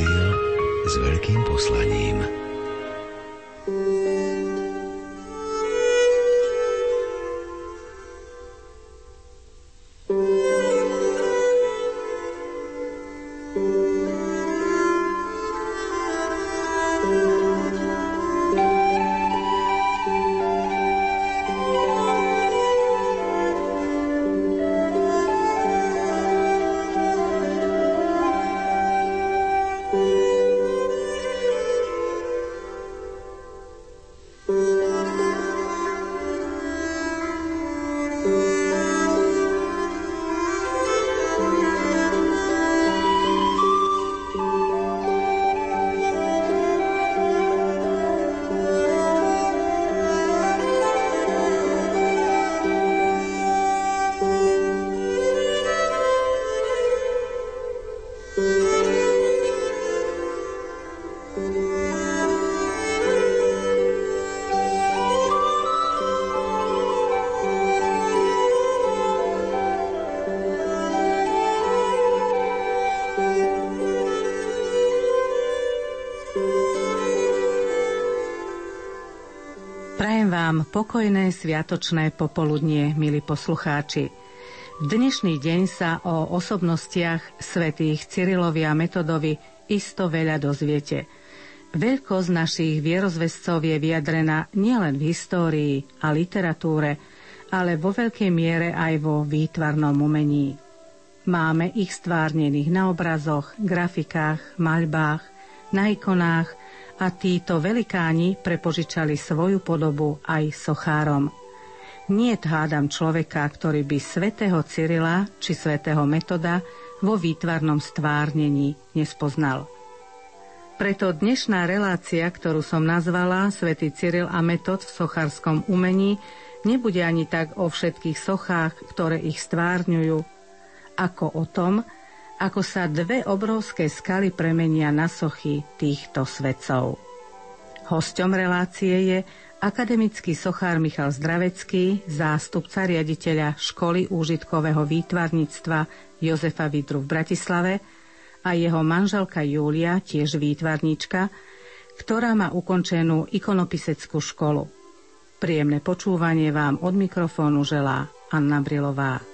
Rádio s veľkým poslaním. Vám pokojné sviatočné popoludnie, milí poslucháči. V dnešný deň sa o osobnostiach svätých Cyrilovi a Metodovi isto veľa dozviete. Veľkosť našich vierozvescov je vyjadrená nielen v histórii a literatúre, ale vo veľkej miere aj vo výtvarnom umení. Máme ich stvárnených na obrazoch, grafikách, maľbách, na ikonách a títo velikáni prepožičali svoju podobu aj sochárom. Nie hádam človeka, ktorý by svätého Cyrila či svätého Metoda vo výtvarnom stvárnení nespoznal. Preto dnešná relácia, ktorú som nazvala Svetý Cyril a Metod v sochárskom umení, nebude ani tak o všetkých sochách, ktoré ich stvárňujú, ako o tom, ako sa dve obrovské skaly premenia na sochy týchto svetcov. Hosťom relácie je akademický sochár Michal Zdravecký, zástupca riaditeľa školy úžitkového výtvarníctva Jozefa Vidru v Bratislave a jeho manželka Júlia, tiež výtvarníčka, ktorá má ukončenú ikonopiseckú školu. Príjemné počúvanie vám od mikrofónu želá Anna Brilová.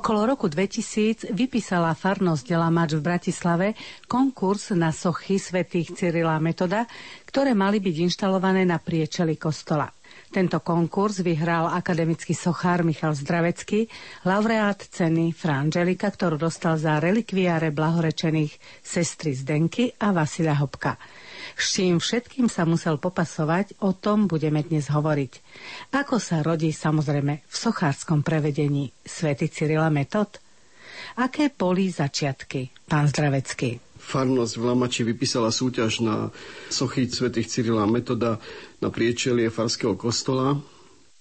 Okolo roku 2000 vypísala farnosť Delamač v Bratislave konkurs na sochy svätých Cyrila Metoda, ktoré mali byť inštalované na priečeli kostola. Tento konkurs vyhral akademický sochár Michal Zdravecký, laureát ceny Frangelika, ktorú dostal za relikviáre blahorečených sestry Zdenky a Vasila Hopka. S čím všetkým sa musel popasovať, o tom budeme dnes hovoriť. Ako sa rodí samozrejme v sochárskom prevedení Svety Cyrila Metod? Aké boli začiatky, pán Zdravecký? farnosť v Lamači vypísala súťaž na sochy svätých Cyrila Metoda na priečelie farského kostola.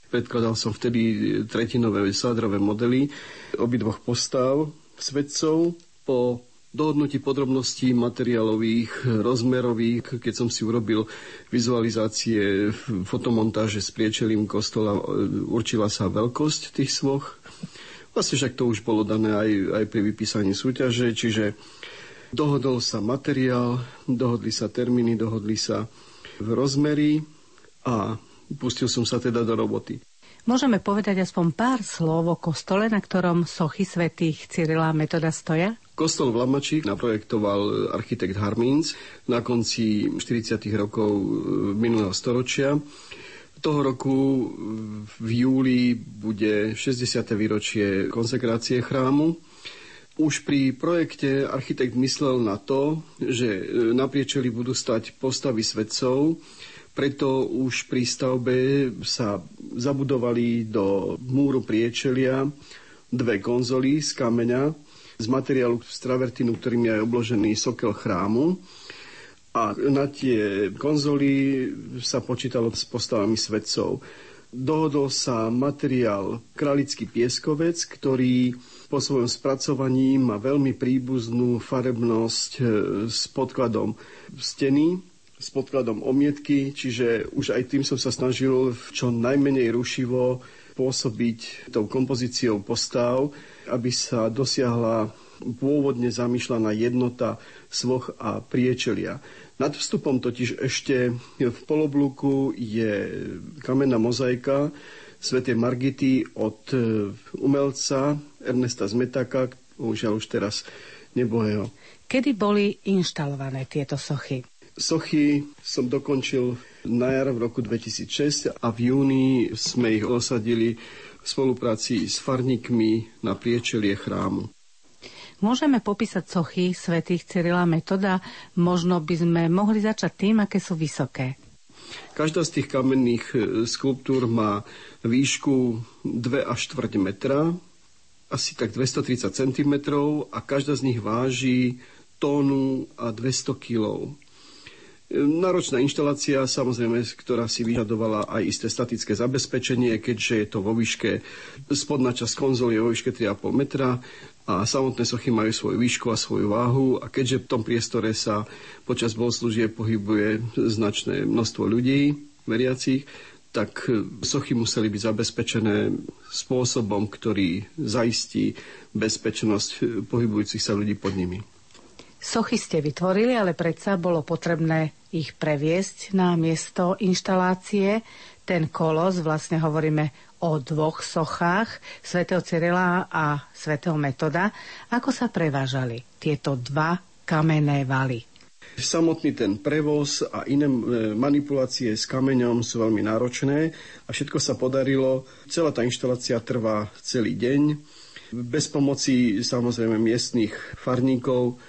Predkladal som vtedy tretinové sádrové modely obidvoch postav svetcov. Po dohodnutí podrobností materiálových, rozmerových, keď som si urobil vizualizácie fotomontáže s priečelím kostola, určila sa veľkosť tých svoch Vlastne však to už bolo dané aj, aj pri vypísaní súťaže, čiže dohodol sa materiál, dohodli sa termíny, dohodli sa v rozmery a pustil som sa teda do roboty. Môžeme povedať aspoň pár slov o kostole, na ktorom sochy svätých Cyrila Metoda stoja? Kostol v Lamači naprojektoval architekt Harmins na konci 40. rokov minulého storočia. Toho roku v júli bude 60. výročie konsekrácie chrámu. Už pri projekte architekt myslel na to, že na priečeli budú stať postavy svetcov, preto už pri stavbe sa zabudovali do múru priečelia dve konzoly z kameňa, z materiálu z travertinu, ktorým je obložený sokel chrámu a na tie konzoly sa počítalo s postavami svetcov. Dohodol sa materiál Kralický pieskovec, ktorý po svojom spracovaní má veľmi príbuznú farebnosť e, s podkladom steny, s podkladom omietky, čiže už aj tým som sa snažil čo najmenej rušivo pôsobiť tou kompozíciou postav, aby sa dosiahla pôvodne zamýšľaná jednota svoch a priečelia. Nad vstupom totiž ešte v poloblúku je kamenná mozaika svätej Margity od e, umelca Ernesta Zmetaka, už už teraz nebohého. Kedy boli inštalované tieto sochy? Sochy som dokončil na jar v roku 2006 a v júni sme ich osadili v spolupráci s farníkmi na priečelie chrámu. Môžeme popísať sochy svätých Cyrila Metoda? Možno by sme mohli začať tým, aké sú vysoké. Každá z tých kamenných e, skulptúr má výšku 2 až 4 metra, asi tak 230 cm a každá z nich váži tónu a 200 kg. Náročná inštalácia, samozrejme, ktorá si vyžadovala aj isté statické zabezpečenie, keďže je to vo výške, spodná časť konzoly je vo výške 3,5 metra a samotné sochy majú svoju výšku a svoju váhu a keďže v tom priestore sa počas bohoslúžie pohybuje značné množstvo ľudí, veriacich, tak sochy museli byť zabezpečené spôsobom, ktorý zaistí bezpečnosť pohybujúcich sa ľudí pod nimi. Sochy ste vytvorili, ale predsa bolo potrebné ich previesť na miesto inštalácie. Ten kolos, vlastne hovoríme o dvoch sochách, svätého Cyrila a svätého Metoda. Ako sa prevážali tieto dva kamenné valy? Samotný ten prevoz a iné e, manipulácie s kameňom sú veľmi náročné a všetko sa podarilo. Celá tá inštalácia trvá celý deň. Bez pomoci samozrejme miestných farníkov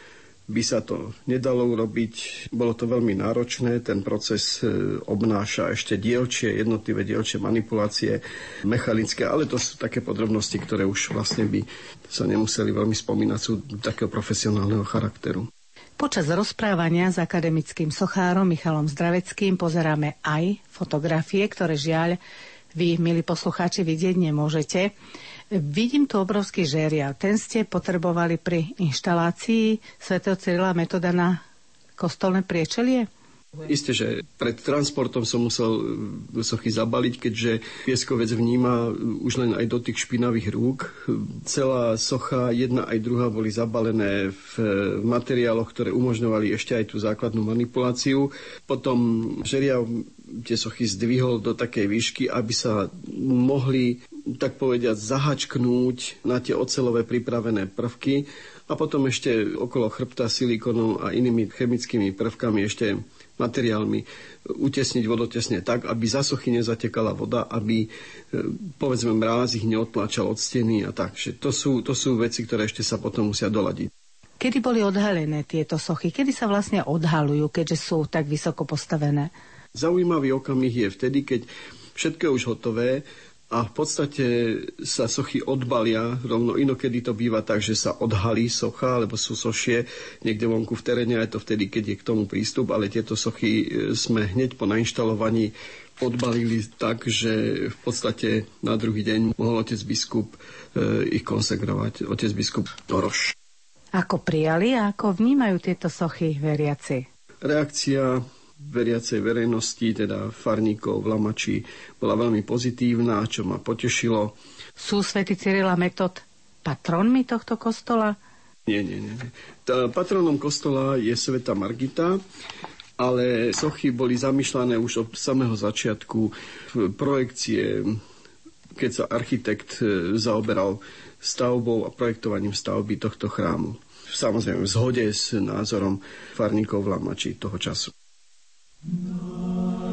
by sa to nedalo urobiť. Bolo to veľmi náročné, ten proces e, obnáša ešte dielčie, jednotlivé dielčie manipulácie, mechanické, ale to sú také podrobnosti, ktoré už vlastne by sa nemuseli veľmi spomínať, sú takého profesionálneho charakteru. Počas rozprávania s akademickým sochárom Michalom Zdraveckým pozeráme aj fotografie, ktoré žiaľ vy, milí poslucháči, vidieť nemôžete. Vidím tu obrovský žeriav. Ten ste potrebovali pri inštalácii svätého Cyrila metoda na kostolné priečelie? Isté, že pred transportom som musel e, sochy zabaliť, keďže pieskovec vníma už len aj dotyk špinavých rúk. Celá socha, jedna aj druhá, boli zabalené v materiáloch, ktoré umožňovali ešte aj tú základnú manipuláciu. Potom žeriav tie sochy zdvihol do takej výšky, aby sa mohli tak povediať, zahačknúť na tie ocelové pripravené prvky a potom ešte okolo chrbta silikonom a inými chemickými prvkami ešte materiálmi utesniť vodotesne tak, aby za sochy nezatekala voda, aby e, povedzme mráz ich neodtlačal od steny a tak. To, sú, to sú veci, ktoré ešte sa potom musia doladiť. Kedy boli odhalené tieto sochy? Kedy sa vlastne odhalujú, keďže sú tak vysoko postavené? Zaujímavý okamih je vtedy, keď všetko je už hotové, a v podstate sa sochy odbalia, rovno inokedy to býva tak, že sa odhalí socha, alebo sú sošie niekde vonku v teréne, aj to vtedy, keď je k tomu prístup, ale tieto sochy e, sme hneď po nainštalovaní odbalili tak, že v podstate na druhý deň mohol otec biskup e, ich konsekrovať, otec biskup Toroš. Ako prijali a ako vnímajú tieto sochy veriaci? Reakcia veriacej verejnosti, teda farníkov v Lamači, bola veľmi pozitívna, čo ma potešilo. Sú svätý Cyrila Metod patronmi tohto kostola? Nie, nie, nie. Tá, patronom kostola je Sveta Margita, ale sochy boli zamýšľané už od samého začiatku projekcie, keď sa architekt e, zaoberal stavbou a projektovaním stavby tohto chrámu. Samozrejme v zhode s názorom farníkov v Lamači toho času. No.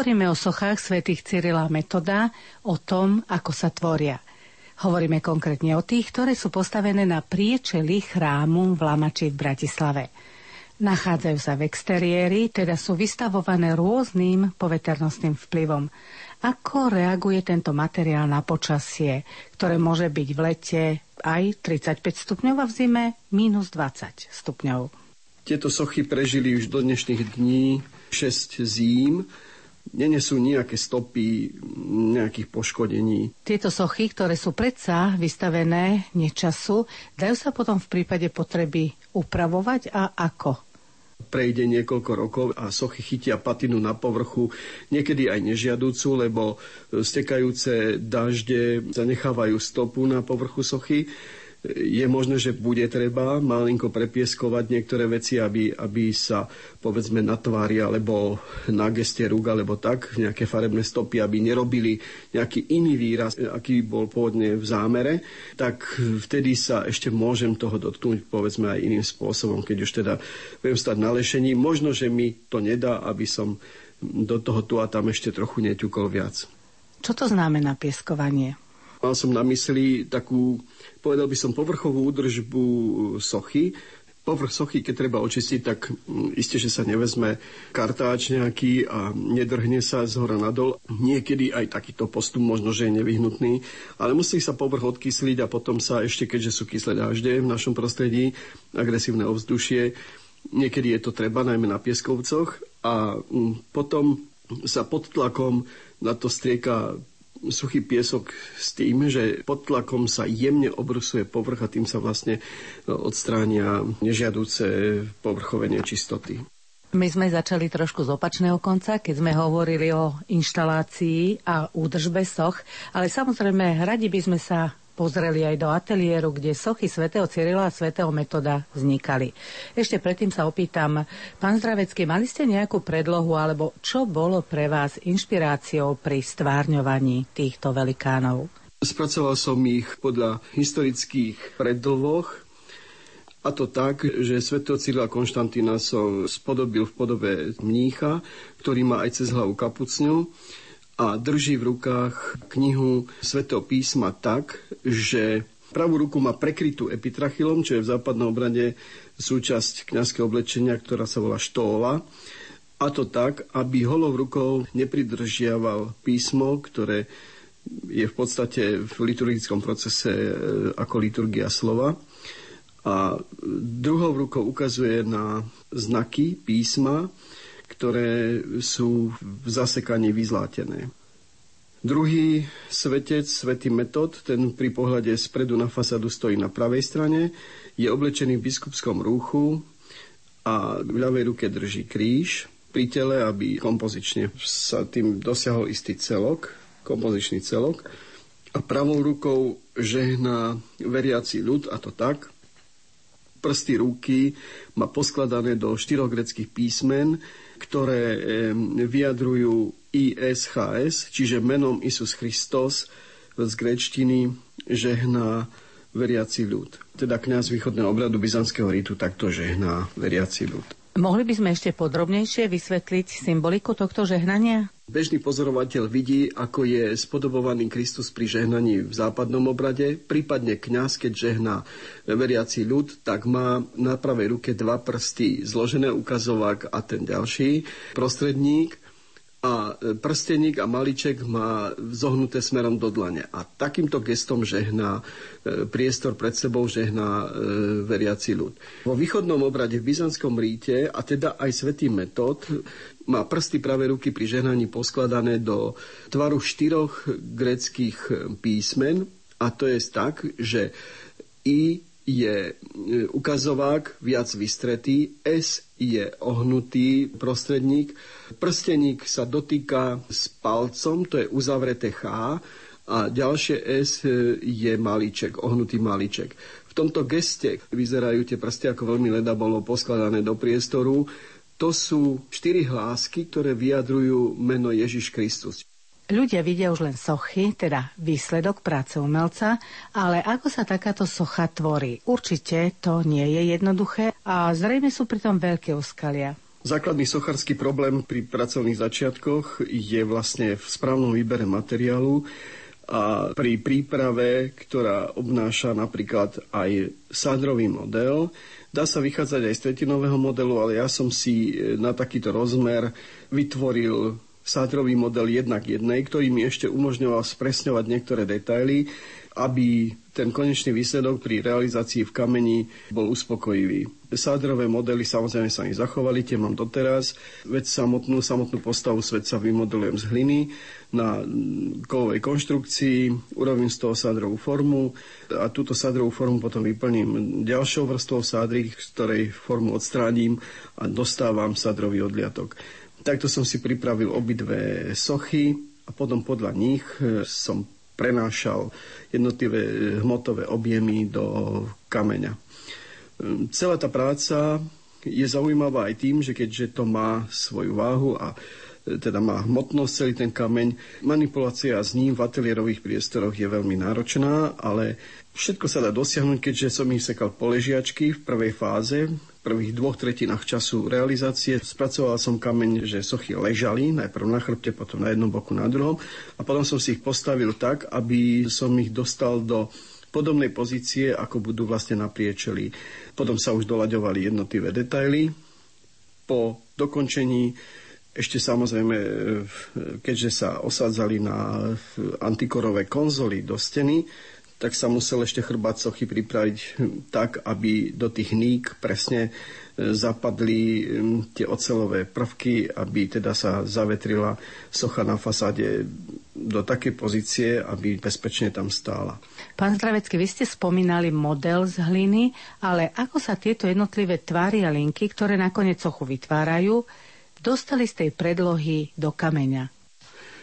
Hovoríme o sochách svätých Cyrila Metoda, o tom, ako sa tvoria. Hovoríme konkrétne o tých, ktoré sú postavené na priečeli chrámu v Lamači v Bratislave. Nachádzajú sa v exteriéri, teda sú vystavované rôznym poveternostným vplyvom. Ako reaguje tento materiál na počasie, ktoré môže byť v lete aj 35 stupňov a v zime minus 20 stupňov? Tieto sochy prežili už do dnešných dní 6 zím nenesú nejaké stopy nejakých poškodení. Tieto sochy, ktoré sú predsa vystavené nečasu, dajú sa potom v prípade potreby upravovať a ako? prejde niekoľko rokov a sochy chytia patinu na povrchu, niekedy aj nežiaducu, lebo stekajúce dažde zanechávajú stopu na povrchu sochy je možné, že bude treba malinko prepieskovať niektoré veci, aby, aby sa povedzme na tvári alebo na geste rúk alebo tak, nejaké farebné stopy, aby nerobili nejaký iný výraz, aký bol pôvodne v zámere, tak vtedy sa ešte môžem toho dotknúť povedzme aj iným spôsobom, keď už teda viem stať na lešení. Možno, že mi to nedá, aby som do toho tu a tam ešte trochu neťukol viac. Čo to znamená pieskovanie? Mal som na mysli takú, povedal by som, povrchovú údržbu sochy. Povrch sochy, keď treba očistiť, tak mm, isté, že sa nevezme kartáč nejaký a nedrhne sa z hora nadol. Niekedy aj takýto postup možno, že je nevyhnutný, ale musí sa povrch odkysliť a potom sa ešte, keďže sú kyslé dažde v našom prostredí, agresívne ovzdušie, niekedy je to treba, najmä na pieskovcoch a mm, potom sa pod tlakom na to strieka suchý piesok s tým, že pod tlakom sa jemne obrusuje povrch a tým sa vlastne e, odstránia nežiaduce povrchové nečistoty. My sme začali trošku z opačného konca, keď sme hovorili o inštalácii a údržbe soch, ale samozrejme radi by sme sa pozreli aj do ateliéru, kde sochy svätého Cyrila a svätého Metoda vznikali. Ešte predtým sa opýtam, pán Zdravecký, mali ste nejakú predlohu, alebo čo bolo pre vás inšpiráciou pri stvárňovaní týchto velikánov? Spracoval som ich podľa historických predlohoch, a to tak, že svätého Cyrila Konštantína som spodobil v podobe mnícha, ktorý má aj cez hlavu kapucňu a drží v rukách knihu svätého písma tak, že pravú ruku má prekrytú epitrachilom, čo je v západnom obrade súčasť kňazského oblečenia, ktorá sa volá štóla. A to tak, aby holou rukou nepridržiaval písmo, ktoré je v podstate v liturgickom procese e, ako liturgia slova. A druhou rukou ukazuje na znaky písma, ktoré sú v zasekaní vyzlátené. Druhý svetec, svetý Metod, ten pri pohľade spredu na fasadu stojí na pravej strane, je oblečený v biskupskom rúchu a v ľavej ruke drží kríž pri tele, aby kompozične sa tým dosiahol istý celok, kompozičný celok. A pravou rukou žehná veriaci ľud, a to tak, prsty ruky má poskladané do štyroch greckých písmen, ktoré vyjadrujú ISHS, čiže menom Isus Christos z grečtiny žehná veriaci ľud. Teda kňaz východného obradu byzantského rítu takto žehná veriaci ľud. Mohli by sme ešte podrobnejšie vysvetliť symboliku tohto žehnania? Bežný pozorovateľ vidí, ako je spodobovaný Kristus pri žehnaní v západnom obrade, prípadne kňaz, keď žehná. Veriaci ľud, tak má na pravej ruke dva prsty, zložené ukazovák a ten ďalší. Prostredník a prsteník a maliček má zohnuté smerom do dlane. A takýmto gestom žehná e, priestor pred sebou, žehná e, veriaci ľud. Vo východnom obrade v byzantskom ríte, a teda aj svätý Metod, má prsty pravej ruky pri žehnaní poskladané do tvaru štyroch greckých písmen, a to je tak, že I je e, ukazovák viac vystretý, S je ohnutý prostredník, prsteník sa dotýka s palcom, to je uzavreté Ch, a ďalšie S e, je malíček, ohnutý malíček. V tomto geste vyzerajú tie prsty ako veľmi leda bolo poskladané do priestoru. To sú štyri hlásky, ktoré vyjadrujú meno Ježiš Kristus. Ľudia vidia už len sochy, teda výsledok práce umelca, ale ako sa takáto socha tvorí? Určite to nie je jednoduché a zrejme sú pritom veľké úskalia. Základný socharský problém pri pracovných začiatkoch je vlastne v správnom výbere materiálu a pri príprave, ktorá obnáša napríklad aj sádrový model, dá sa vychádzať aj z tretinového modelu, ale ja som si na takýto rozmer vytvoril sádrový model jednak jednej, ktorý mi ešte umožňoval spresňovať niektoré detaily, aby ten konečný výsledok pri realizácii v kameni bol uspokojivý. Sádrové modely samozrejme sa mi zachovali, tie mám doteraz. Veď samotnú, samotnú postavu svet sa vymodelujem z hliny na kovovej konštrukcii, urobím z toho sádrovú formu a túto sádrovú formu potom vyplním ďalšou vrstvou sádry, z ktorej formu odstránim a dostávam sádrový odliatok. Takto som si pripravil obidve sochy a potom podľa nich som prenášal jednotlivé hmotové objemy do kameňa. Celá tá práca je zaujímavá aj tým, že keďže to má svoju váhu a e, teda má hmotnosť celý ten kameň. Manipulácia s ním v ateliérových priestoroch je veľmi náročná, ale všetko sa dá dosiahnuť, keďže som ich sekal poležiačky v prvej fáze, prvých dvoch tretinách času realizácie. Spracoval som kameň, že sochy ležali, najprv na chrbte, potom na jednom boku, na druhom. A potom som si ich postavil tak, aby som ich dostal do podobnej pozície, ako budú vlastne na priečeli. Potom sa už doľaďovali jednotlivé detaily. Po dokončení ešte samozrejme, keďže sa osádzali na antikorové konzoly do steny, tak sa musel ešte chrbát sochy pripraviť tak, aby do tých ník presne e, zapadli tie ocelové prvky, aby teda sa zavetrila socha na fasáde do takej pozície, aby bezpečne tam stála. Pán Zdravecký, vy ste spomínali model z hliny, ale ako sa tieto jednotlivé tvary a linky, ktoré nakoniec sochu vytvárajú, dostali z tej predlohy do kameňa?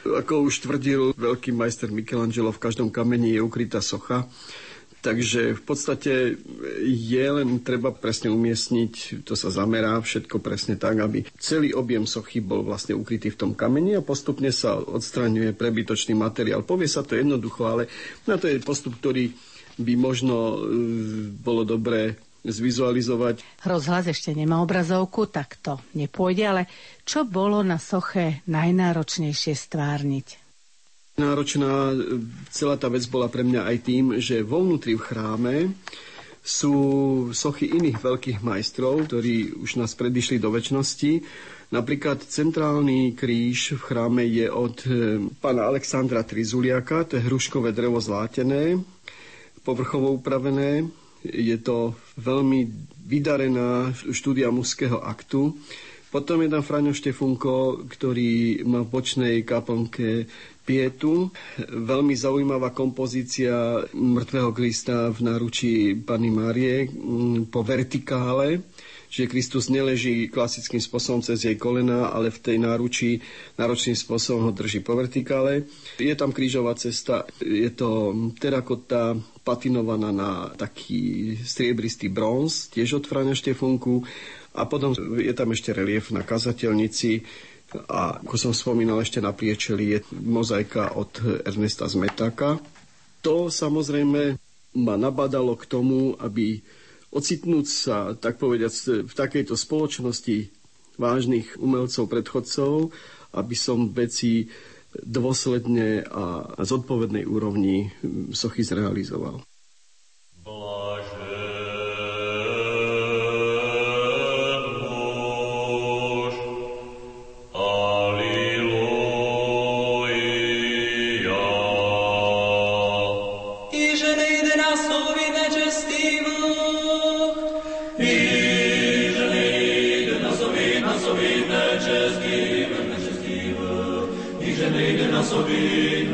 Ako už tvrdil veľký majster Michelangelo, v každom kameni je ukrytá socha. Takže v podstate je len treba presne umiestniť, to sa zamerá všetko presne tak, aby celý objem sochy bol vlastne ukrytý v tom kameni a postupne sa odstraňuje prebytočný materiál. Povie sa to jednoducho, ale na to je postup, ktorý by možno e, bolo dobré zvizualizovať. Rozhlas ešte nemá obrazovku, tak to nepôjde, ale čo bolo na soche najnáročnejšie stvárniť? Náročná celá tá vec bola pre mňa aj tým, že vo vnútri v chráme sú sochy iných veľkých majstrov, ktorí už nás predišli do väčšnosti. Napríklad centrálny kríž v chráme je od eh, pána Alexandra Trizuliaka, to je hruškové drevo zlátené, povrchovo upravené je to veľmi vydarená štúdia mužského aktu. Potom je tam Fraňo Štefunko, ktorý má v bočnej kaplnke pietu. Veľmi zaujímavá kompozícia mŕtvého Krista v náručí Panny Márie mm, po vertikále že Kristus neleží klasickým spôsobom cez jej kolena, ale v tej náručí náročným spôsobom ho drží po vertikále. Je tam krížová cesta, je to terakota patinovaná na taký striebristý bronz, tiež od Frania Štefunku. A potom je tam ešte relief na kazateľnici, a ako som spomínal ešte na priečeli je mozaika od Ernesta Zmetaka. To samozrejme ma nabadalo k tomu, aby ocitnúť sa, tak povediať, v takejto spoločnosti vážnych umelcov, predchodcov, aby som veci dôsledne a zodpovednej úrovni sochy zrealizoval. Sive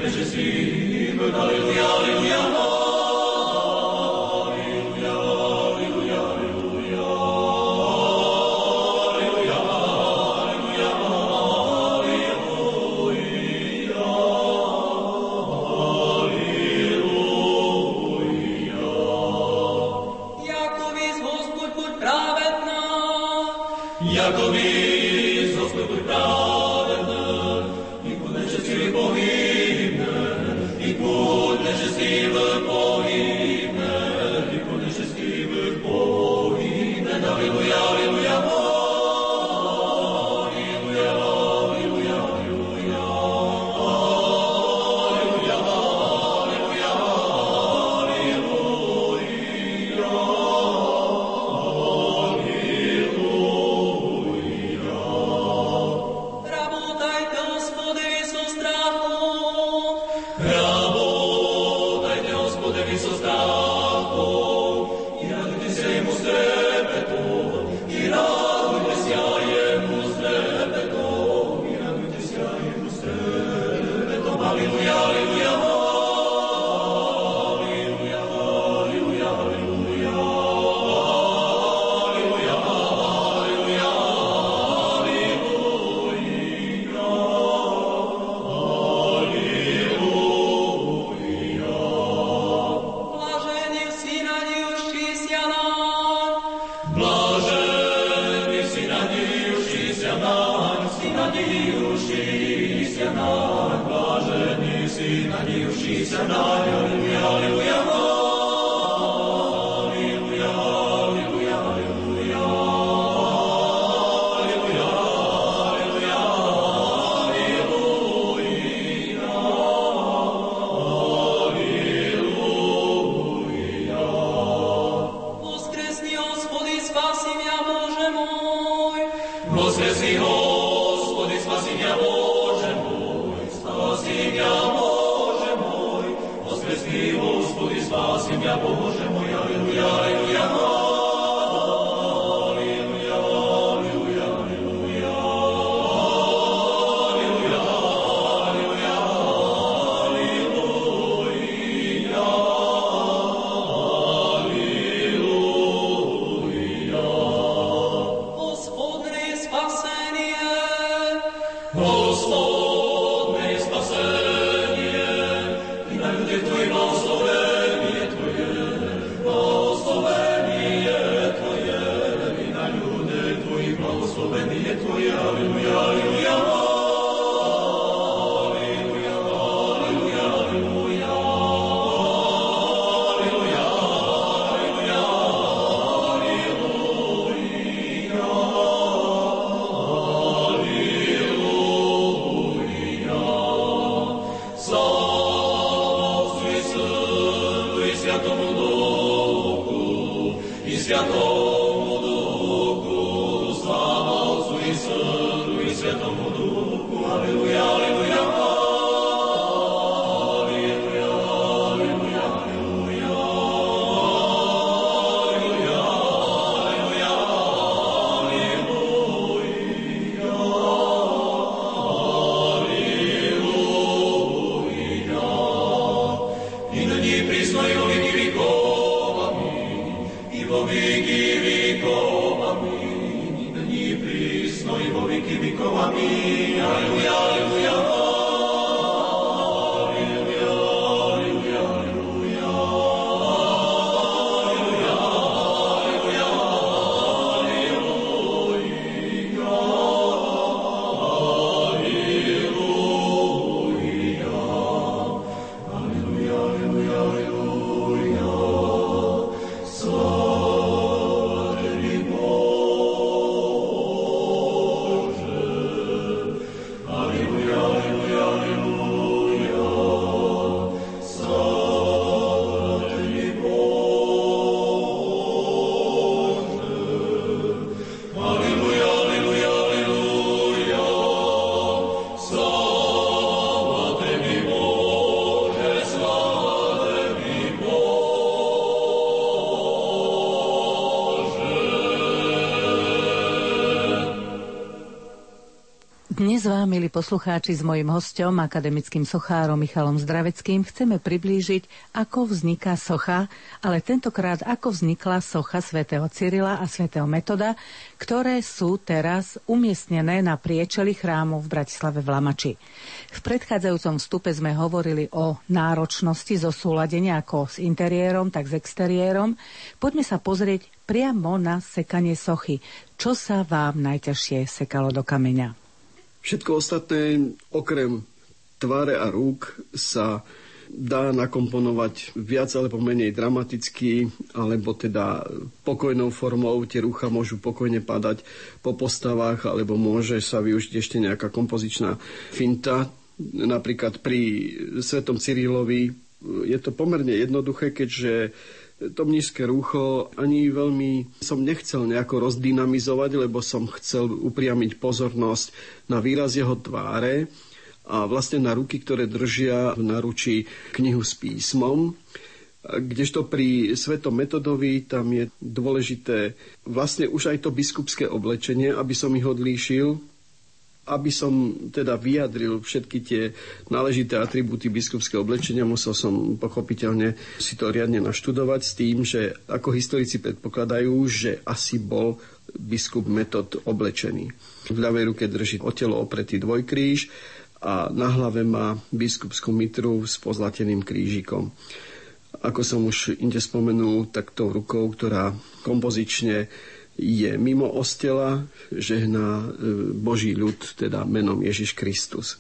надіюшися на всі надіюшися на блажені всі надіюшися на Аллилуйя, Аллилуйя. Milí poslucháči, s mojim hostom, akademickým sochárom Michalom Zdraveckým, chceme priblížiť, ako vzniká socha, ale tentokrát ako vznikla socha svätého Cyrila a svätého Metoda, ktoré sú teraz umiestnené na priečeli chrámu v Bratislave v Lamači. V predchádzajúcom vstupe sme hovorili o náročnosti zo súladenia ako s interiérom, tak s exteriérom. Poďme sa pozrieť priamo na sekanie sochy. Čo sa vám najťažšie sekalo do kameňa? Všetko ostatné, okrem tváre a rúk, sa dá nakomponovať viac alebo menej dramaticky, alebo teda pokojnou formou. Tie rúcha môžu pokojne padať po postavách, alebo môže sa využiť ešte nejaká kompozičná finta. Napríklad pri Svetom Cyrilovi je to pomerne jednoduché, keďže to mnížské rúcho ani veľmi som nechcel nejako rozdynamizovať, lebo som chcel upriamiť pozornosť na výraz jeho tváre a vlastne na ruky, ktoré držia v naručí knihu s písmom. Kdežto pri Svetom Metodovi tam je dôležité vlastne už aj to biskupské oblečenie, aby som ich odlíšil aby som teda vyjadril všetky tie náležité atribúty biskupského oblečenia, musel som pochopiteľne si to riadne naštudovať s tým, že ako historici predpokladajú, že asi bol biskup metod oblečený. V ľavej ruke drží o telo opretý dvojkríž a na hlave má biskupskú mitru s pozlateným krížikom. Ako som už inde spomenul, tak tou rukou, ktorá kompozične je mimo ostela, žehná e, Boží ľud, teda menom Ježiš Kristus.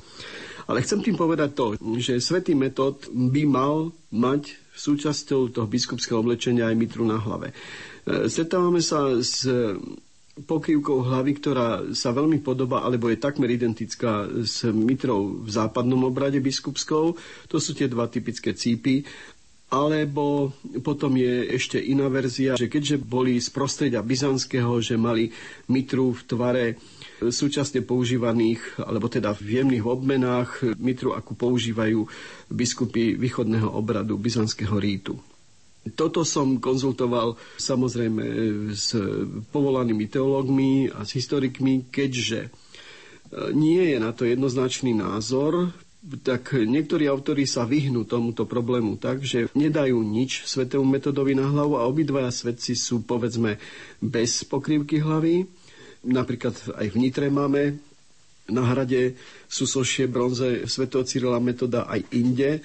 Ale chcem tým povedať to, že svätý metód by mal mať súčasťou toho biskupského oblečenia aj mitru na hlave. E, stretávame sa s pokrývkou hlavy, ktorá sa veľmi podobá, alebo je takmer identická s mitrou v západnom obrade biskupskou. To sú tie dva typické cípy. Alebo potom je ešte iná verzia, že keďže boli z prostredia byzantského, že mali mitru v tvare súčasne používaných, alebo teda v jemných obmenách, mitru, akú používajú biskupy východného obradu byzantského rítu. Toto som konzultoval samozrejme s povolanými teológmi a s historikmi, keďže e, nie je na to jednoznačný názor, tak niektorí autori sa vyhnú tomuto problému tak, že nedajú nič svetému metodovi na hlavu a obidvaja svetci sú povedzme bez pokrývky hlavy. Napríklad aj v Nitre máme na hrade sú sošie bronze svetého Cyrila metoda aj inde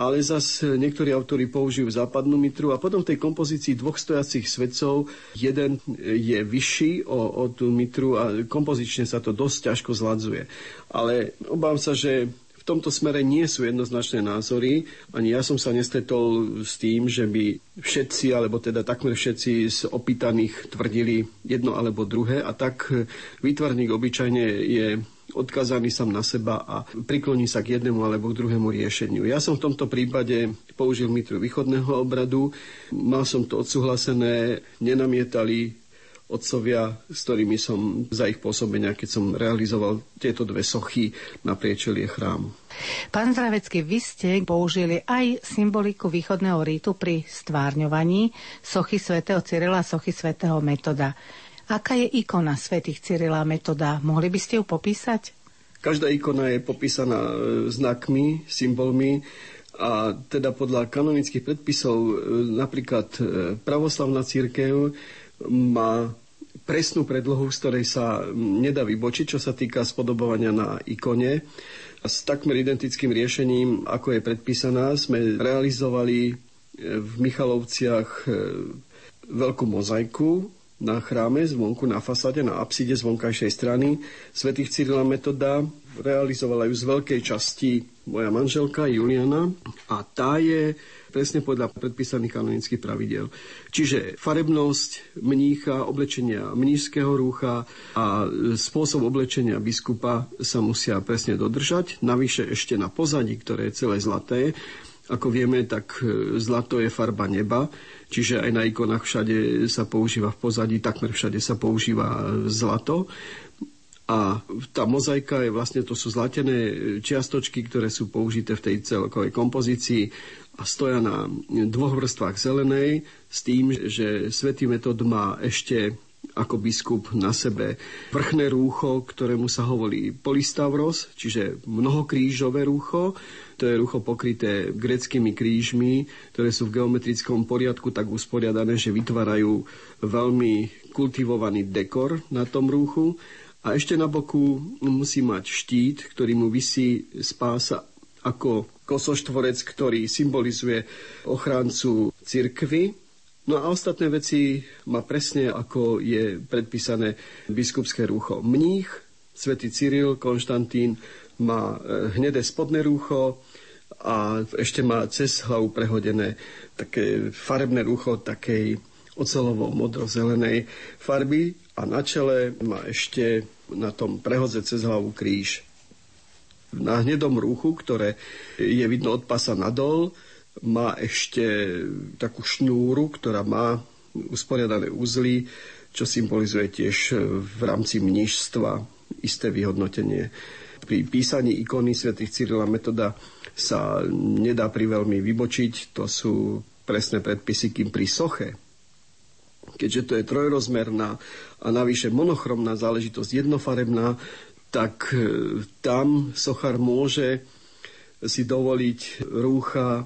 ale zas niektorí autori použijú západnú mitru a potom v tej kompozícii dvoch stojacích svetcov jeden je vyšší o, o tú mitru a kompozične sa to dosť ťažko zladzuje. Ale obávam sa, že tomto smere nie sú jednoznačné názory. Ani ja som sa nestretol s tým, že by všetci, alebo teda takmer všetci z opýtaných tvrdili jedno alebo druhé. A tak výtvarník obyčajne je odkazaný sám na seba a prikloní sa k jednému alebo k druhému riešeniu. Ja som v tomto prípade použil mitru východného obradu, mal som to odsúhlasené, nenamietali otcovia, s ktorými som za ich pôsobenia, keď som realizoval tieto dve sochy na priečelie chrámu. Pán Zdravecký, vy ste použili aj symboliku východného rítu pri stvárňovaní sochy svätého Cyrila a sochy svätého Metoda. Aká je ikona svätých Cyrila metoda? Mohli by ste ju popísať? Každá ikona je popísaná e, znakmi, symbolmi a teda podľa kanonických predpisov e, napríklad e, pravoslavná církev má presnú predlohu, z ktorej sa nedá vybočiť, čo sa týka spodobovania na ikone. S takmer identickým riešením, ako je predpísaná, sme realizovali v Michalovciach veľkú mozaiku, na chráme zvonku na fasade, na apside z vonkajšej strany svätých Cyrila Metoda. Realizovala ju z veľkej časti moja manželka Juliana a tá je presne podľa predpísaných kanonických pravidel. Čiže farebnosť mnícha, oblečenia mnížského rúcha a spôsob oblečenia biskupa sa musia presne dodržať. Navyše ešte na pozadí, ktoré je celé zlaté, ako vieme, tak zlato je farba neba, Čiže aj na ikonách všade sa používa v pozadí, takmer všade sa používa zlato. A tá mozaika je vlastne, to sú zlatené čiastočky, ktoré sú použité v tej celkovej kompozícii a stoja na dvoch vrstvách zelenej s tým, že svätý metód má ešte ako biskup na sebe vrchné rúcho, ktorému sa hovorí polistavros, čiže mnohokrížové rúcho, to je rucho pokryté greckými krížmi, ktoré sú v geometrickom poriadku tak usporiadané, že vytvárajú veľmi kultivovaný dekor na tom rúchu. A ešte na boku musí mať štít, ktorý mu vysí z pása ako kosoštvorec, ktorý symbolizuje ochráncu cirkvy. No a ostatné veci má presne, ako je predpísané biskupské rúcho. Mních, svätý Cyril, Konštantín má e, hnedé spodné rúcho, a ešte má cez hlavu prehodené také farebné rucho takej ocelovo modro-zelenej farby a na čele má ešte na tom prehodze cez hlavu kríž. Na hnedom ruchu, ktoré je vidno od pasa nadol, má ešte takú šnúru, ktorá má usporiadané úzly, čo symbolizuje tiež v rámci mnižstva isté vyhodnotenie. Pri písaní ikony svätých Cyrila metoda sa nedá priveľmi vybočiť. To sú presné predpisy, kým pri soche, keďže to je trojrozmerná a navyše monochromná záležitosť jednofarebná, tak e, tam sochar môže si dovoliť rúcha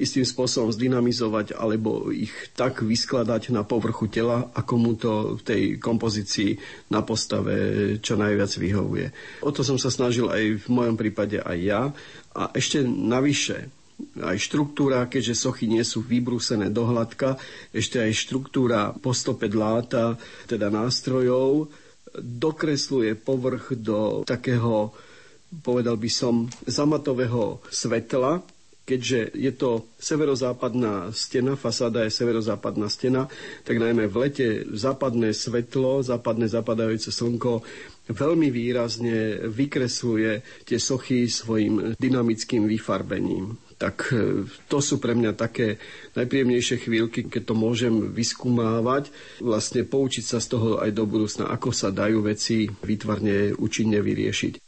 istým spôsobom zdynamizovať alebo ich tak vyskladať na povrchu tela, ako mu to v tej kompozícii na postave čo najviac vyhovuje. O to som sa snažil aj v mojom prípade aj ja. A ešte navyše, aj štruktúra, keďže sochy nie sú vybrúsené do hladka, ešte aj štruktúra po stope dláta, teda nástrojov, dokresluje povrch do takého povedal by som, zamatového svetla, keďže je to severozápadná stena, fasáda je severozápadná stena, tak najmä v lete západné svetlo, západné zapadajúce slnko veľmi výrazne vykresluje tie sochy svojim dynamickým vyfarbením. Tak e, to sú pre mňa také najpríjemnejšie chvíľky, keď to môžem vyskúmávať, vlastne poučiť sa z toho aj do budúcna, ako sa dajú veci výtvarne účinne vyriešiť.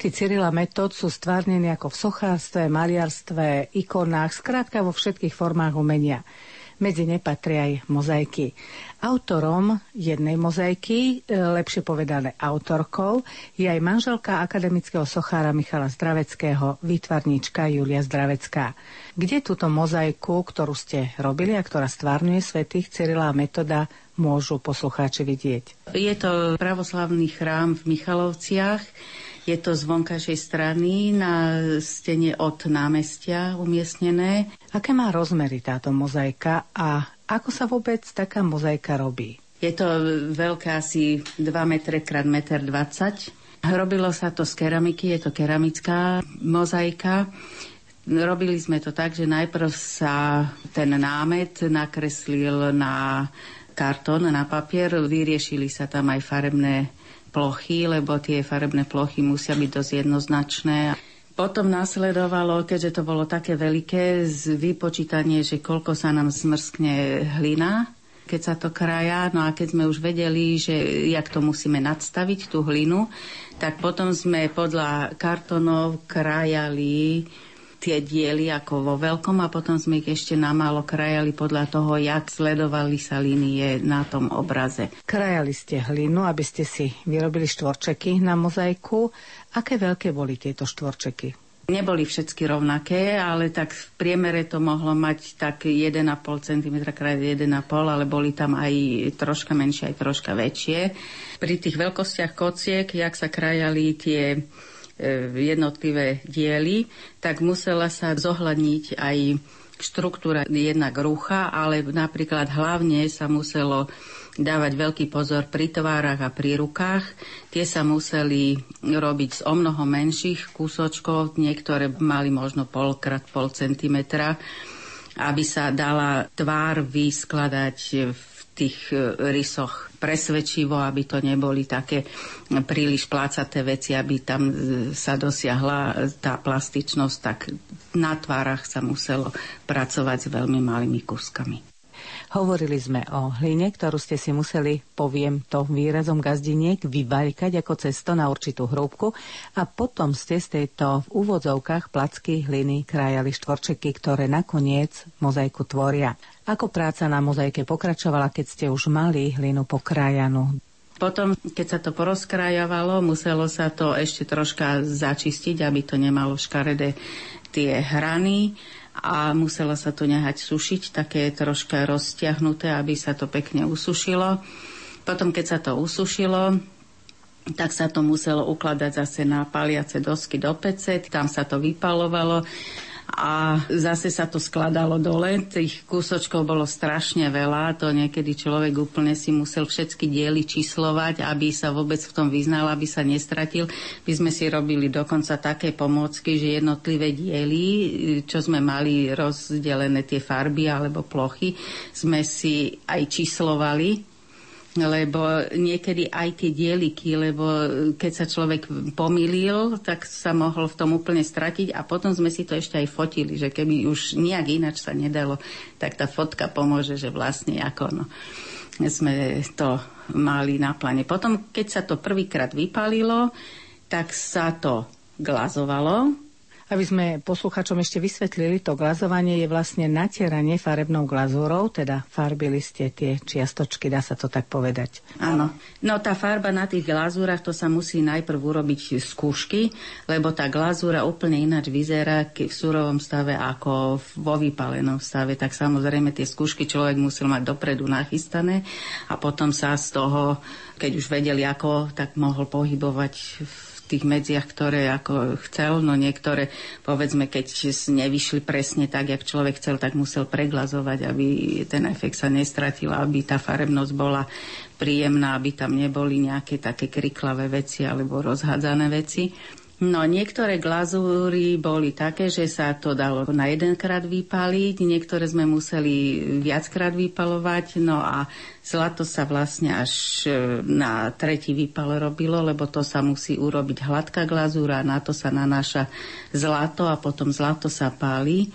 Svety Cyrila Metod sú stvárnení ako v sochárstve, maliarstve, ikonách, skrátka vo všetkých formách umenia. Medzi ne patria aj mozaiky. Autorom jednej mozaiky, e, lepšie povedané autorkou, je aj manželka akademického sochára Michala Zdraveckého, výtvarníčka Julia Zdravecká. Kde túto mozaiku, ktorú ste robili a ktorá stvárňuje svetých Cyrila a Metoda, môžu poslucháči vidieť? Je to pravoslavný chrám v Michalovciach, je to z vonkajšej strany na stene od námestia umiestnené. Aké má rozmery táto mozaika a ako sa vôbec taká mozaika robí? Je to veľká asi 2 m x 1,20 m. Robilo sa to z keramiky, je to keramická mozaika. Robili sme to tak, že najprv sa ten námet nakreslil na kartón, na papier, vyriešili sa tam aj farebné plochy, lebo tie farebné plochy musia byť dosť jednoznačné. Potom následovalo, keďže to bolo také veľké, vypočítanie, že koľko sa nám smrskne hlina, keď sa to kraja. No a keď sme už vedeli, že jak to musíme nadstaviť, tú hlinu, tak potom sme podľa kartonov krajali tie diely ako vo veľkom a potom sme ich ešte namálo krajali podľa toho, jak sledovali sa línie na tom obraze. Krajali ste hlinu, aby ste si vyrobili štvorčeky na mozaiku. Aké veľké boli tieto štvorčeky? Neboli všetky rovnaké, ale tak v priemere to mohlo mať tak 1,5 cm x 1,5, ale boli tam aj troška menšie, aj troška väčšie. Pri tých veľkostiach kociek, jak sa krajali tie jednotlivé diely, tak musela sa zohľadniť aj štruktúra jednak rucha, ale napríklad hlavne sa muselo dávať veľký pozor pri tvárach a pri rukách. Tie sa museli robiť z o mnoho menších kúsočkov, niektoré mali možno polkrát pol centimetra, aby sa dala tvár vyskladať v tých e, rysoch presvedčivo, aby to neboli také príliš plácaté veci, aby tam e, sa dosiahla tá plastičnosť, tak na tvárach sa muselo pracovať s veľmi malými kúskami. Hovorili sme o hline, ktorú ste si museli, poviem to výrazom gazdiniek, vybaľkať ako cesto na určitú hrúbku a potom ste z tejto v úvodzovkách placky hliny krajali štvorčeky, ktoré nakoniec mozaiku tvoria. Ako práca na mozaike pokračovala, keď ste už mali hlinu pokrájanú? Potom, keď sa to porozkrajovalo, muselo sa to ešte troška začistiť, aby to nemalo škaredé tie hrany a muselo sa to nehať sušiť, také troška roztiahnuté, aby sa to pekne usušilo. Potom, keď sa to usušilo, tak sa to muselo ukladať zase na paliace dosky do pece, tam sa to vypalovalo a zase sa to skladalo dole. Tých kúsočkov bolo strašne veľa, to niekedy človek úplne si musel všetky diely číslovať, aby sa vôbec v tom vyznal, aby sa nestratil. My sme si robili dokonca také pomôcky, že jednotlivé diely, čo sme mali rozdelené tie farby alebo plochy, sme si aj číslovali lebo niekedy aj tie dieliky, lebo keď sa človek pomýlil, tak sa mohol v tom úplne stratiť a potom sme si to ešte aj fotili, že keby už nejak ináč sa nedalo, tak tá fotka pomôže, že vlastne ako no, sme to mali na pláne. Potom, keď sa to prvýkrát vypalilo, tak sa to glazovalo, aby sme posluchačom ešte vysvetlili, to glazovanie je vlastne natieranie farebnou glazúrou, teda farbili ste tie čiastočky, dá sa to tak povedať. Áno. No tá farba na tých glazúrach, to sa musí najprv urobiť z kúšky, lebo tá glazúra úplne ináč vyzerá v surovom stave ako vo vypalenom stave. Tak samozrejme tie skúšky človek musel mať dopredu nachystané a potom sa z toho, keď už vedeli ako, tak mohol pohybovať v tých medziach, ktoré ako chcel, no niektoré, povedzme, keď nevyšli presne tak, jak človek chcel, tak musel preglazovať, aby ten efekt sa nestratil, aby tá farebnosť bola príjemná, aby tam neboli nejaké také kriklavé veci alebo rozhádzané veci. No, niektoré glazúry boli také, že sa to dalo na jedenkrát vypaliť, niektoré sme museli viackrát vypalovať, no a zlato sa vlastne až e, na tretí výpal robilo, lebo to sa musí urobiť hladká glazúra, na to sa nanáša zlato a potom zlato sa páli.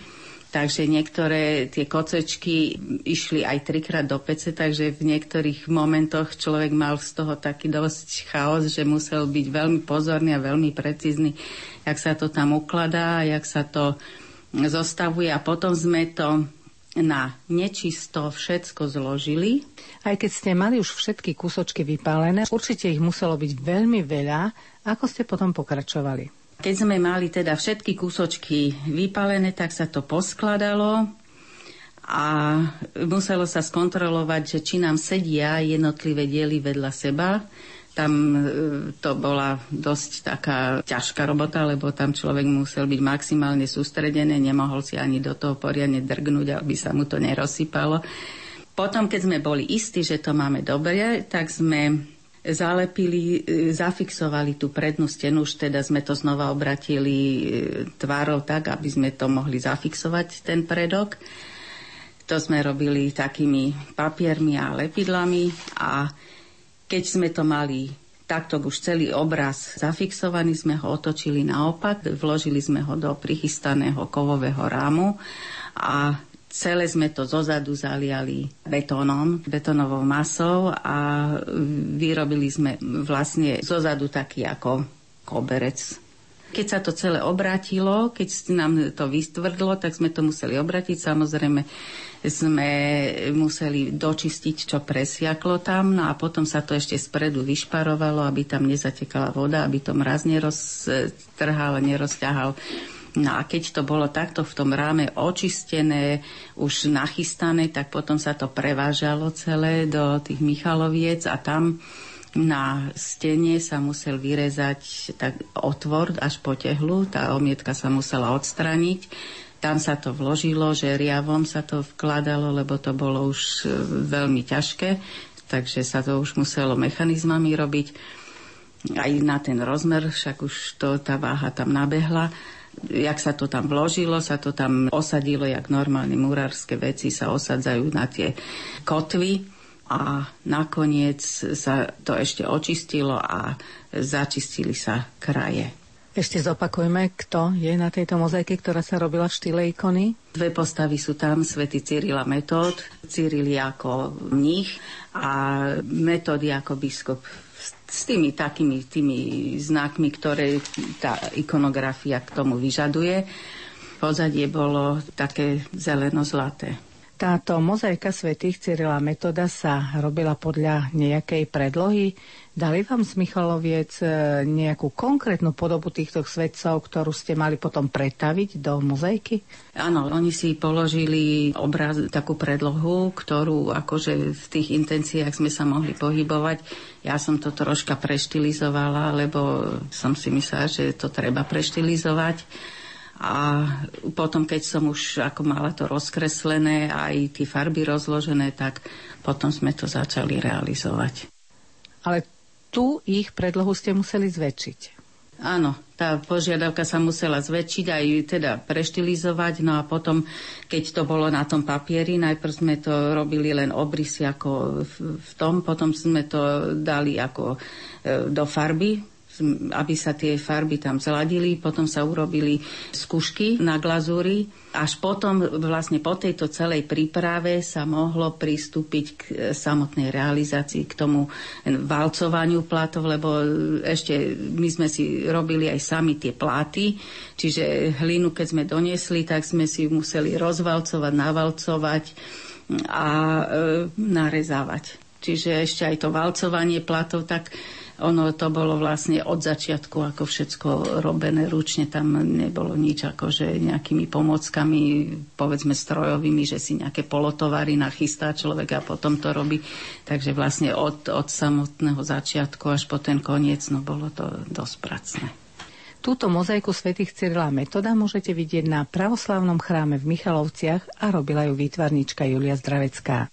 Takže niektoré tie kocečky išli aj trikrát do pece, takže v niektorých momentoch človek mal z toho taký dosť chaos, že musel byť veľmi pozorný a veľmi precízny, jak sa to tam ukladá, jak sa to zostavuje a potom sme to na nečisto všetko zložili. Aj keď ste mali už všetky kúsočky vypálené, určite ich muselo byť veľmi veľa. Ako ste potom pokračovali? Keď sme mali teda všetky kúsočky vypalené, tak sa to poskladalo a muselo sa skontrolovať, že či nám sedia jednotlivé diely vedľa seba. Tam e, to bola dosť taká ťažká robota, lebo tam človek musel byť maximálne sústredený, nemohol si ani do toho poriadne drgnúť, aby sa mu to nerozsypalo. Potom, keď sme boli istí, že to máme dobre, tak sme zalepili, e, zafixovali tú prednú stenu, už teda sme to znova obratili e, tvárou tak, aby sme to mohli zafixovať, ten predok. To sme robili takými papiermi a lepidlami a keď sme to mali takto už celý obraz zafixovaný, sme ho otočili naopak, vložili sme ho do prichystaného kovového rámu a Celé sme to zozadu zaliali betónom, betónovou masou a vyrobili sme vlastne zozadu taký ako koberec. Keď sa to celé obratilo, keď nám to vystvrdlo, tak sme to museli obratiť. Samozrejme sme museli dočistiť, čo presiaklo tam, no a potom sa to ešte spredu vyšparovalo, aby tam nezatekala voda, aby to mraz neroztrhal, nerozťahal. No a keď to bolo takto v tom ráme očistené, už nachystané, tak potom sa to prevážalo celé do tých Michaloviec a tam na stene sa musel vyrezať tak otvor až po tehlu, tá omietka sa musela odstraniť. Tam sa to vložilo, že riavom sa to vkladalo, lebo to bolo už e, veľmi ťažké, takže sa to už muselo mechanizmami robiť. Aj na ten rozmer, však už to, tá váha tam nabehla jak sa to tam vložilo, sa to tam osadilo, jak normálne murárske veci sa osadzajú na tie kotvy a nakoniec sa to ešte očistilo a začistili sa kraje. Ešte zopakujme, kto je na tejto mozaike, ktorá sa robila v štýle ikony? Dve postavy sú tam, svätý Cyril a Metód. Cyril ako mních a Metód ako biskup s tými takými tými znakmi, ktoré tá ikonografia k tomu vyžaduje. Pozadie bolo také zeleno-zlaté. Táto mozaika svätých Cyrila Metoda sa robila podľa nejakej predlohy. Dali vám z Michaloviec e, nejakú konkrétnu podobu týchto svetcov, ktorú ste mali potom pretaviť do mozaiky? Áno, oni si položili obraz, takú predlohu, ktorú akože v tých intenciách sme sa mohli pohybovať. Ja som to troška preštilizovala, lebo som si myslela, že to treba preštilizovať a potom, keď som už ako mala to rozkreslené a aj tie farby rozložené, tak potom sme to začali realizovať. Ale tu ich predlohu ste museli zväčšiť. Áno, tá požiadavka sa musela zväčšiť aj teda preštilizovať, no a potom, keď to bolo na tom papieri, najprv sme to robili len obrysy ako v tom, potom sme to dali ako e, do farby, aby sa tie farby tam zladili, potom sa urobili skúšky na glazúri, až potom vlastne po tejto celej príprave sa mohlo pristúpiť k samotnej realizácii, k tomu valcovaniu plátov, lebo ešte my sme si robili aj sami tie pláty, čiže hlinu, keď sme doniesli, tak sme si museli rozvalcovať, navalcovať a e, narezávať. Čiže ešte aj to valcovanie platov, tak ono to bolo vlastne od začiatku ako všetko robené ručne, tam nebolo nič ako že nejakými pomockami, povedzme strojovými, že si nejaké polotovary nachystá človek a potom to robí. Takže vlastne od, od samotného začiatku až po ten koniec, no bolo to dosť pracné. Túto mozaiku svätých Cyrila Metoda môžete vidieť na pravoslavnom chráme v Michalovciach a robila ju výtvarnička Julia Zdravecká.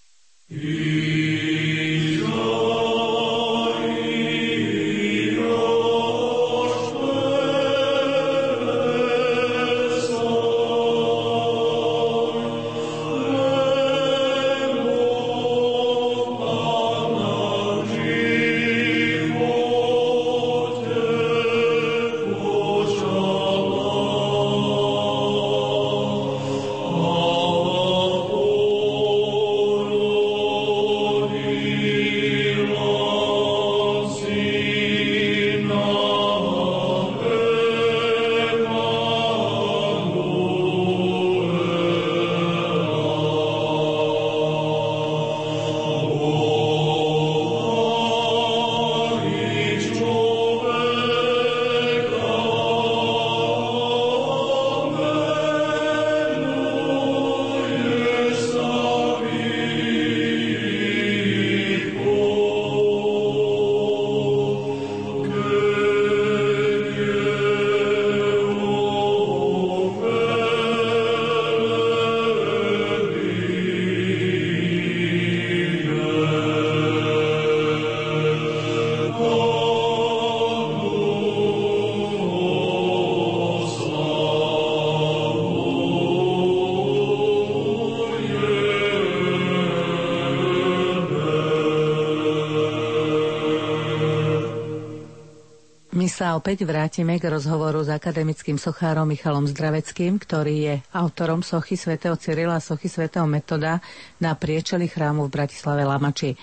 Sa opäť vrátime k rozhovoru s akademickým sochárom Michalom Zdraveckým, ktorý je autorom sochy svätého Cyrila a sochy svätého Metoda na priečeli chrámu v Bratislave Lamači.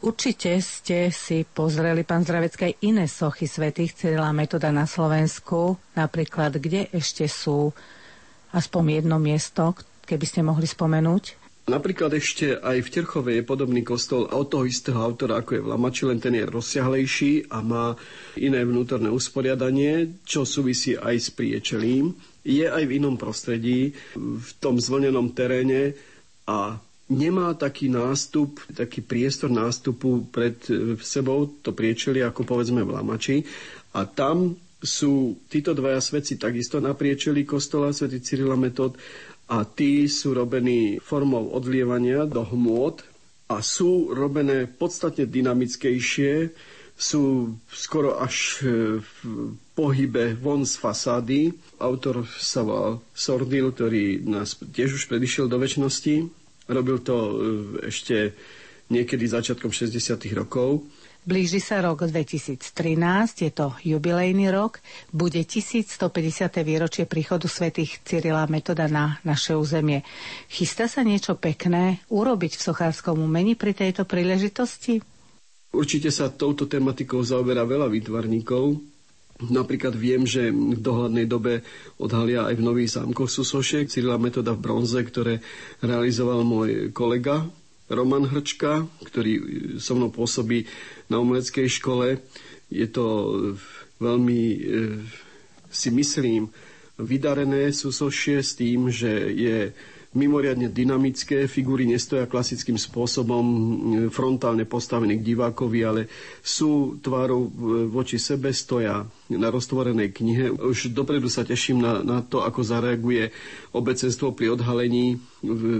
Určite ste si pozreli, pán Zdravecký, aj iné sochy svätých Cyrila a Metoda na Slovensku, napríklad kde ešte sú aspoň jedno miesto, keby ste mohli spomenúť? Napríklad ešte aj v Terchove je podobný kostol od toho istého autora, ako je v Lamači, len ten je rozsiahlejší a má iné vnútorné usporiadanie, čo súvisí aj s priečelím. Je aj v inom prostredí, v tom zvlnenom teréne a nemá taký nástup, taký priestor nástupu pred sebou, to priečeli, ako povedzme v Lamači. A tam sú títo dvaja svedci takisto na priečeli kostola, svätý Cyrila Metod a tí sú robení formou odlievania do hmôt a sú robené podstatne dynamickejšie, sú skoro až e, v pohybe von z fasády. Autor sa volal Sordil, ktorý nás tiež už predišiel do väčšnosti. Robil to e, ešte niekedy začiatkom 60. rokov. Blíži sa rok 2013, je to jubilejný rok, bude 1150. výročie príchodu svätých Cyrila Metoda na naše územie. Chystá sa niečo pekné urobiť v sochárskom umení pri tejto príležitosti? Určite sa touto tematikou zaoberá veľa výtvarníkov. Napríklad viem, že v dohľadnej dobe odhalia aj v Nových zámkoch Susošiek Cyrila Metoda v bronze, ktoré realizoval môj kolega Roman Hrčka, ktorý so mnou pôsobí na umeleckej škole. Je to veľmi, e, si myslím, vydarené súsošie s tým, že je mimoriadne dynamické, figúry nestoja klasickým spôsobom frontálne postavený k divákovi, ale sú tvárou voči sebe, stoja na roztvorenej knihe. Už dopredu sa teším na, na to, ako zareaguje obecenstvo pri odhalení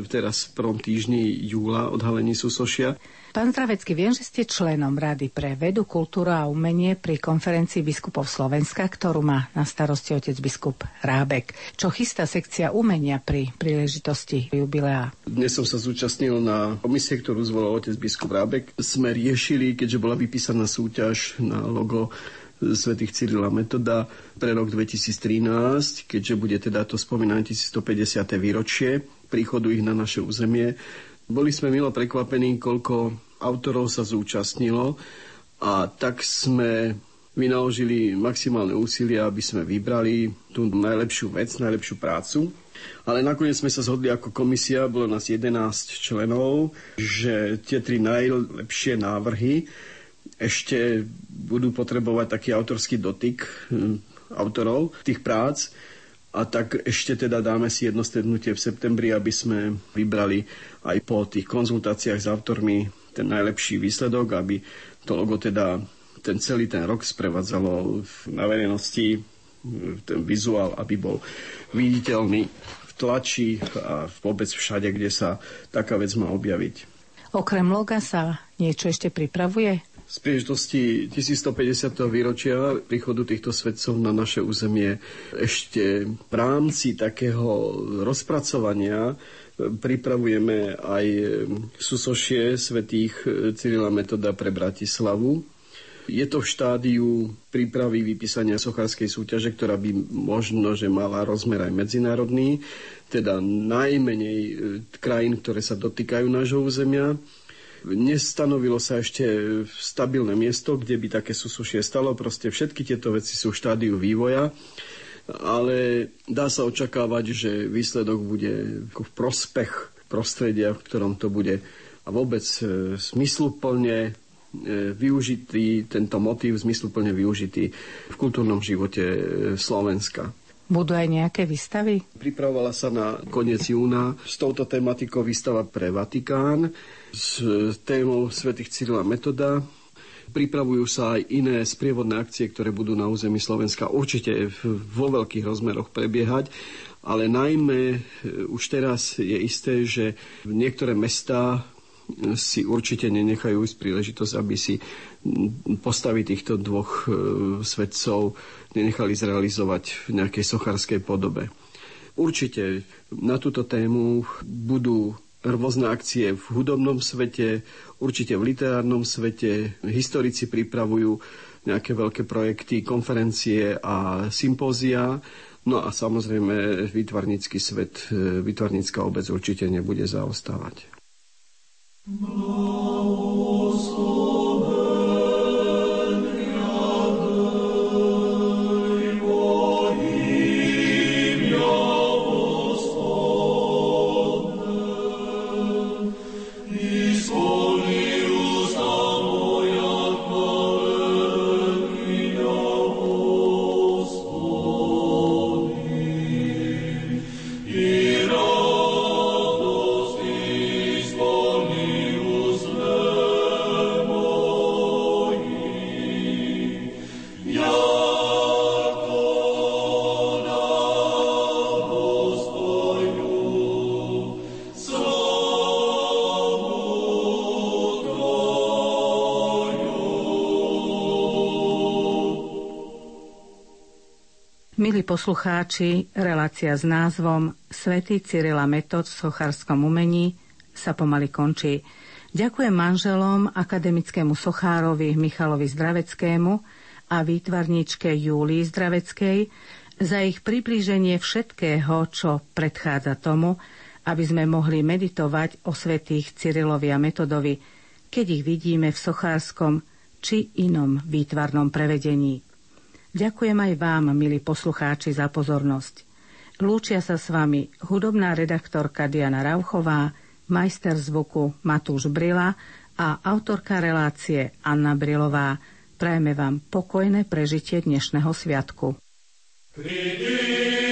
teraz v prvom týždni júla, odhalení Susošia. Pán Zdravecký, viem, že ste členom Rady pre vedu, kultúru a umenie pri konferencii biskupov Slovenska, ktorú má na starosti otec biskup Rábek. Čo chystá sekcia umenia pri príležitosti jubilea? Dnes som sa zúčastnil na komisie, ktorú zvolal otec biskup Rábek. Sme riešili, keďže bola vypísaná súťaž na logo svätých Cyrila Metoda pre rok 2013, keďže bude teda to spomínané 1150. výročie príchodu ich na naše územie. Boli sme milo prekvapení, koľko autorov sa zúčastnilo a tak sme vynaložili maximálne úsilie, aby sme vybrali tú najlepšiu vec, najlepšiu prácu. Ale nakoniec sme sa zhodli ako komisia, bolo nás 11 členov, že tie tri najlepšie návrhy ešte budú potrebovať taký autorský dotyk hm, autorov tých prác a tak ešte teda dáme si jedno strednutie v septembri, aby sme vybrali aj po tých konzultáciách s autormi ten najlepší výsledok, aby to logo teda ten celý ten rok sprevádzalo na verejnosti ten vizuál, aby bol viditeľný v tlači a vôbec všade, kde sa taká vec má objaviť. Okrem loga sa niečo ešte pripravuje? Z príležitosti 1150. výročia príchodu týchto svetcov na naše územie ešte v rámci takého rozpracovania pripravujeme aj susošie svetých Cyrila Metoda pre Bratislavu. Je to v štádiu prípravy vypísania sochárskej súťaže, ktorá by možno, že mala rozmer aj medzinárodný, teda najmenej krajín, ktoré sa dotýkajú nášho územia. Nestanovilo sa ešte stabilné miesto, kde by také susušie stalo. Proste všetky tieto veci sú v štádiu vývoja ale dá sa očakávať, že výsledok bude v prospech prostredia, v ktorom to bude a vôbec e, smysluplne e, využitý, tento motív zmysluplne využitý v kultúrnom živote e, Slovenska. Budú aj nejaké výstavy? Pripravovala sa na koniec júna s touto tematikou výstava pre Vatikán s témou svätých Cyrila Metoda. Pripravujú sa aj iné sprievodné akcie, ktoré budú na území Slovenska určite vo veľkých rozmeroch prebiehať, ale najmä e, už teraz je isté, že niektoré mestá e, si určite nenechajú ísť príležitosť, aby si postavy týchto dvoch e, svetcov nenechali zrealizovať v nejakej sochárskej podobe. Určite na túto tému budú rôzne akcie v hudobnom svete, určite v literárnom svete. Historici pripravujú nejaké veľké projekty, konferencie a sympózia. No a samozrejme vytvarnícky svet, e, vytvarnícka obec určite nebude zaostávať. Milí poslucháči, relácia s názvom Svetý Cyrila Metod v sochárskom umení sa pomaly končí. Ďakujem manželom, akademickému sochárovi Michalovi Zdraveckému a výtvarničke Júlii Zdraveckej za ich priblíženie všetkého, čo predchádza tomu, aby sme mohli meditovať o svetých Cyrilovi a Metodovi, keď ich vidíme v sochárskom či inom výtvarnom prevedení. Ďakujem aj vám, milí poslucháči, za pozornosť. Lúčia sa s vami hudobná redaktorka Diana Rauchová, majster zvuku Matúš Brila a autorka relácie Anna Brilová. Prajeme vám pokojné prežitie dnešného sviatku. Prídi.